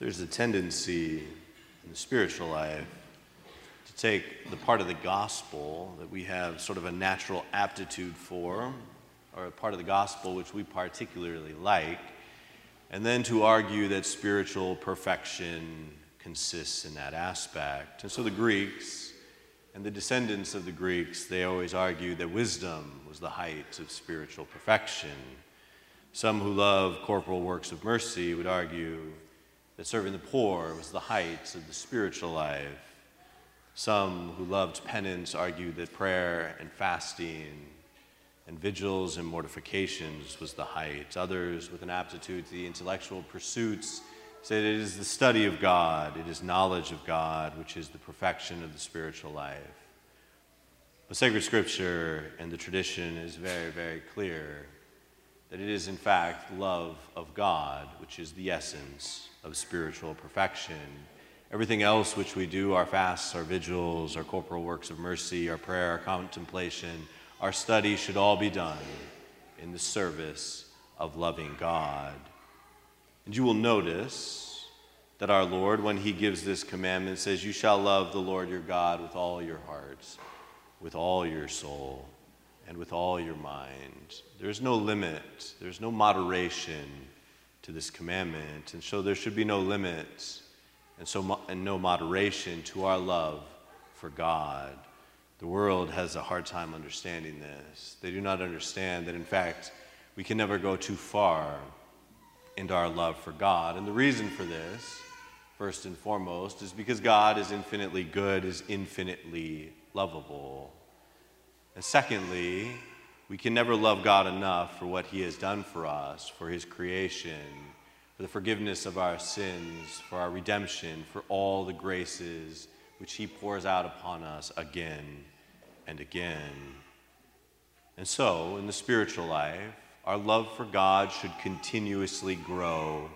There's a tendency in the spiritual life to take the part of the gospel that we have sort of a natural aptitude for, or a part of the gospel which we particularly like, and then to argue that spiritual perfection consists in that aspect. And so the Greeks and the descendants of the Greeks, they always argued that wisdom was the height of spiritual perfection. Some who love corporal works of mercy would argue that serving the poor was the height of the spiritual life. Some who loved penance argued that prayer and fasting and vigils and mortifications was the height. Others, with an aptitude to the intellectual pursuits, said it is the study of God, it is knowledge of God, which is the perfection of the spiritual life. But sacred scripture and the tradition is very, very clear that it is, in fact, love of God, which is the essence of spiritual perfection. Everything else which we do, our fasts, our vigils, our corporal works of mercy, our prayer, our contemplation, our study, should all be done in the service of loving God. And you will notice that our Lord, when He gives this commandment, says, You shall love the Lord your God with all your hearts, with all your soul, and with all your mind. There's no limit, there's no moderation to this commandment. And so there should be no limits and, so, and no moderation to our love for God. The world has a hard time understanding this. They do not understand that, in fact, we can never go too far into our love for God. And the reason for this, first and foremost, is because God is infinitely good, is infinitely lovable. And secondly, we can never love God enough for what He has done for us, for His creation, for the forgiveness of our sins, for our redemption, for all the graces which He pours out upon us again and again. And so, in the spiritual life, our love for God should continuously grow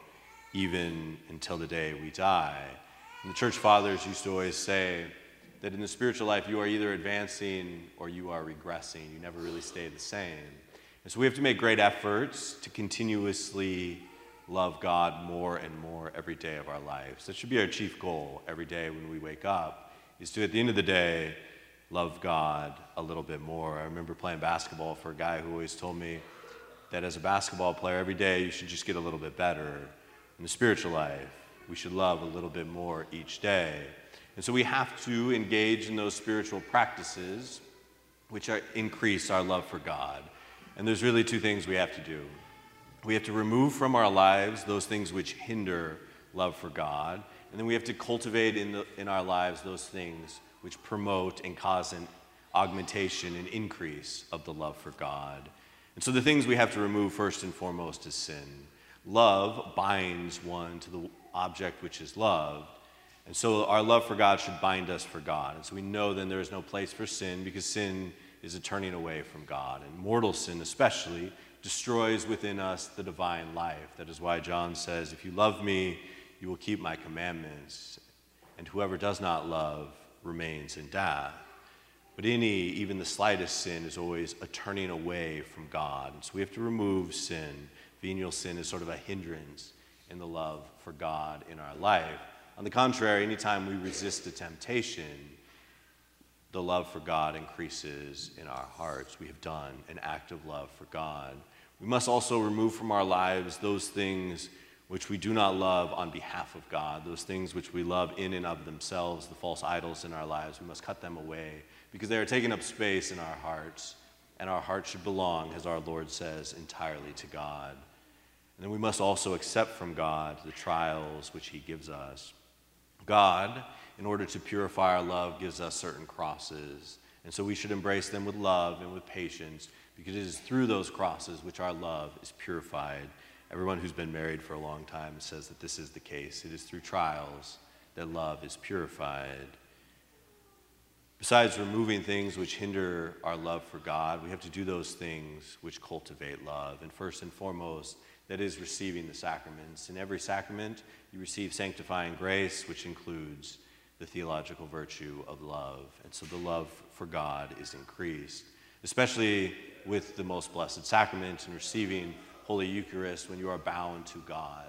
even until the day we die. And the church fathers used to always say, that in the spiritual life you are either advancing or you are regressing. You never really stay the same. And so we have to make great efforts to continuously love God more and more every day of our lives. That should be our chief goal every day when we wake up, is to, at the end of the day, love God a little bit more. I remember playing basketball for a guy who always told me that as a basketball player, every day you should just get a little bit better. In the spiritual life, we should love a little bit more each day. And so we have to engage in those spiritual practices which are, increase our love for God. And there's really two things we have to do. We have to remove from our lives those things which hinder love for God, and then we have to cultivate in, the, in our lives those things which promote and cause an augmentation and increase of the love for God. And so the things we have to remove first and foremost is sin. Love binds one to the object which is loved, and so our love for God should bind us for God. And so we know then there is no place for sin because sin is a turning away from God. And mortal sin, especially, destroys within us the divine life. That is why John says, If you love me, you will keep my commandments. And whoever does not love remains in death. But any, even the slightest sin, is always a turning away from God. And so we have to remove sin. Venial sin is sort of a hindrance in the love for God in our life. On the contrary, anytime we resist a temptation, the love for God increases in our hearts. We have done an act of love for God. We must also remove from our lives those things which we do not love on behalf of God, those things which we love in and of themselves, the false idols in our lives. We must cut them away because they are taking up space in our hearts, and our hearts should belong, as our Lord says, entirely to God. And then we must also accept from God the trials which He gives us. God, in order to purify our love, gives us certain crosses. And so we should embrace them with love and with patience because it is through those crosses which our love is purified. Everyone who's been married for a long time says that this is the case. It is through trials that love is purified. Besides removing things which hinder our love for God, we have to do those things which cultivate love. And first and foremost, that is receiving the sacraments. In every sacrament, you receive sanctifying grace, which includes the theological virtue of love. And so the love for God is increased, especially with the most blessed sacrament and receiving Holy Eucharist when you are bound to God,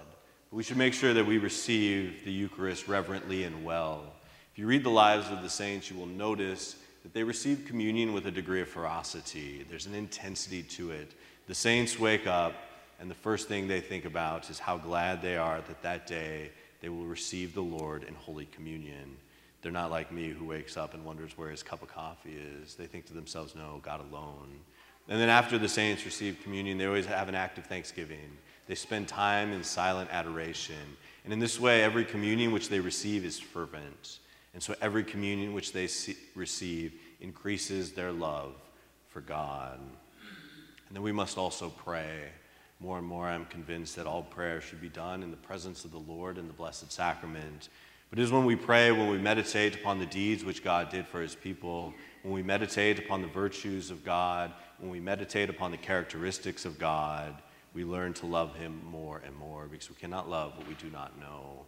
But we should make sure that we receive the Eucharist reverently and well. If you read the lives of the saints, you will notice that they receive communion with a degree of ferocity. There's an intensity to it. The saints wake up, and the first thing they think about is how glad they are that that day they will receive the Lord in Holy Communion. They're not like me who wakes up and wonders where his cup of coffee is. They think to themselves, no, God alone. And then after the saints receive communion, they always have an act of thanksgiving. They spend time in silent adoration. And in this way, every communion which they receive is fervent. And so every communion which they see, receive increases their love for God. And then we must also pray. More and more, I'm convinced that all prayer should be done in the presence of the Lord in the Blessed Sacrament. But it is when we pray, when we meditate upon the deeds which God did for his people, when we meditate upon the virtues of God, when we meditate upon the characteristics of God, we learn to love him more and more because we cannot love what we do not know.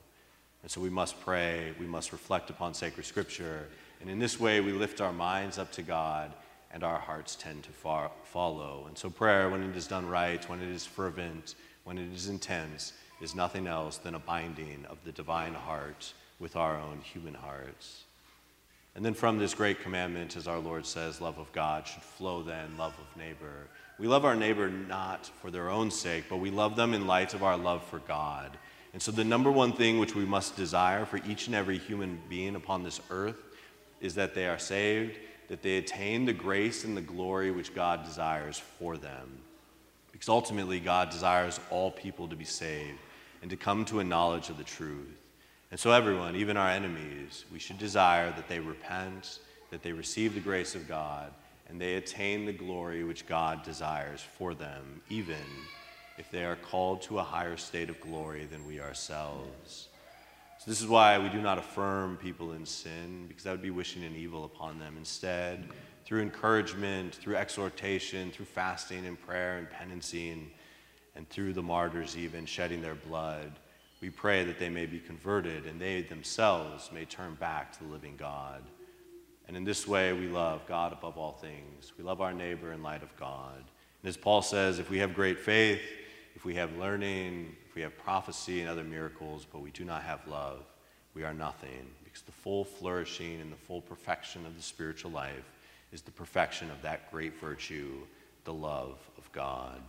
And so we must pray, we must reflect upon sacred scripture, and in this way we lift our minds up to God and our hearts tend to far, follow. And so prayer, when it is done right, when it is fervent, when it is intense, is nothing else than a binding of the divine heart with our own human hearts. And then from this great commandment, as our Lord says, love of God should flow then love of neighbor. We love our neighbor not for their own sake, but we love them in light of our love for God. And so, the number one thing which we must desire for each and every human being upon this earth is that they are saved, that they attain the grace and the glory which God desires for them. Because ultimately, God desires all people to be saved and to come to a knowledge of the truth. And so, everyone, even our enemies, we should desire that they repent, that they receive the grace of God, and they attain the glory which God desires for them, even if they are called to a higher state of glory than we ourselves. So, this is why we do not affirm people in sin, because that would be wishing an evil upon them. Instead, through encouragement, through exhortation, through fasting and prayer and penancy, and through the martyrs even shedding their blood, we pray that they may be converted and they themselves may turn back to the living God. And in this way, we love God above all things. We love our neighbor in light of God. And as Paul says, if we have great faith, if we have learning, if we have prophecy and other miracles, but we do not have love, we are nothing. Because the full flourishing and the full perfection of the spiritual life is the perfection of that great virtue, the love of God.